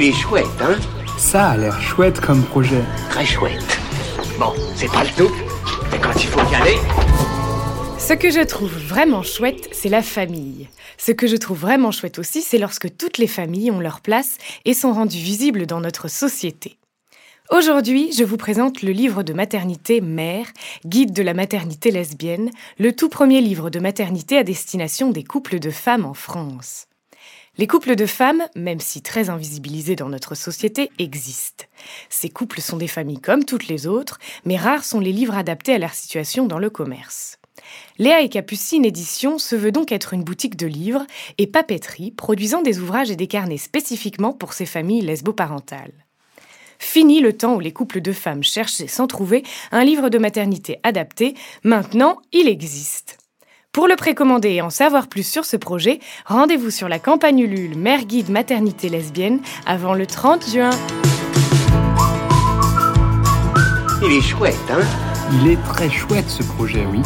Il est chouette, hein Ça a l'air chouette comme projet. Très chouette. Bon, c'est pas le tout, mais quand il faut y aller... Ce que je trouve vraiment chouette, c'est la famille. Ce que je trouve vraiment chouette aussi, c'est lorsque toutes les familles ont leur place et sont rendues visibles dans notre société. Aujourd'hui, je vous présente le livre de maternité Mère, guide de la maternité lesbienne, le tout premier livre de maternité à destination des couples de femmes en France. Les couples de femmes, même si très invisibilisés dans notre société, existent. Ces couples sont des familles comme toutes les autres, mais rares sont les livres adaptés à leur situation dans le commerce. Léa et Capucine Édition se veut donc être une boutique de livres et papeterie produisant des ouvrages et des carnets spécifiquement pour ces familles lesbo-parentales. Fini le temps où les couples de femmes cherchaient sans trouver un livre de maternité adapté, maintenant il existe. Pour le précommander et en savoir plus sur ce projet, rendez-vous sur la campagne Ulule Mère Guide Maternité Lesbienne avant le 30 juin. Il est chouette, hein? Il est très chouette ce projet, oui.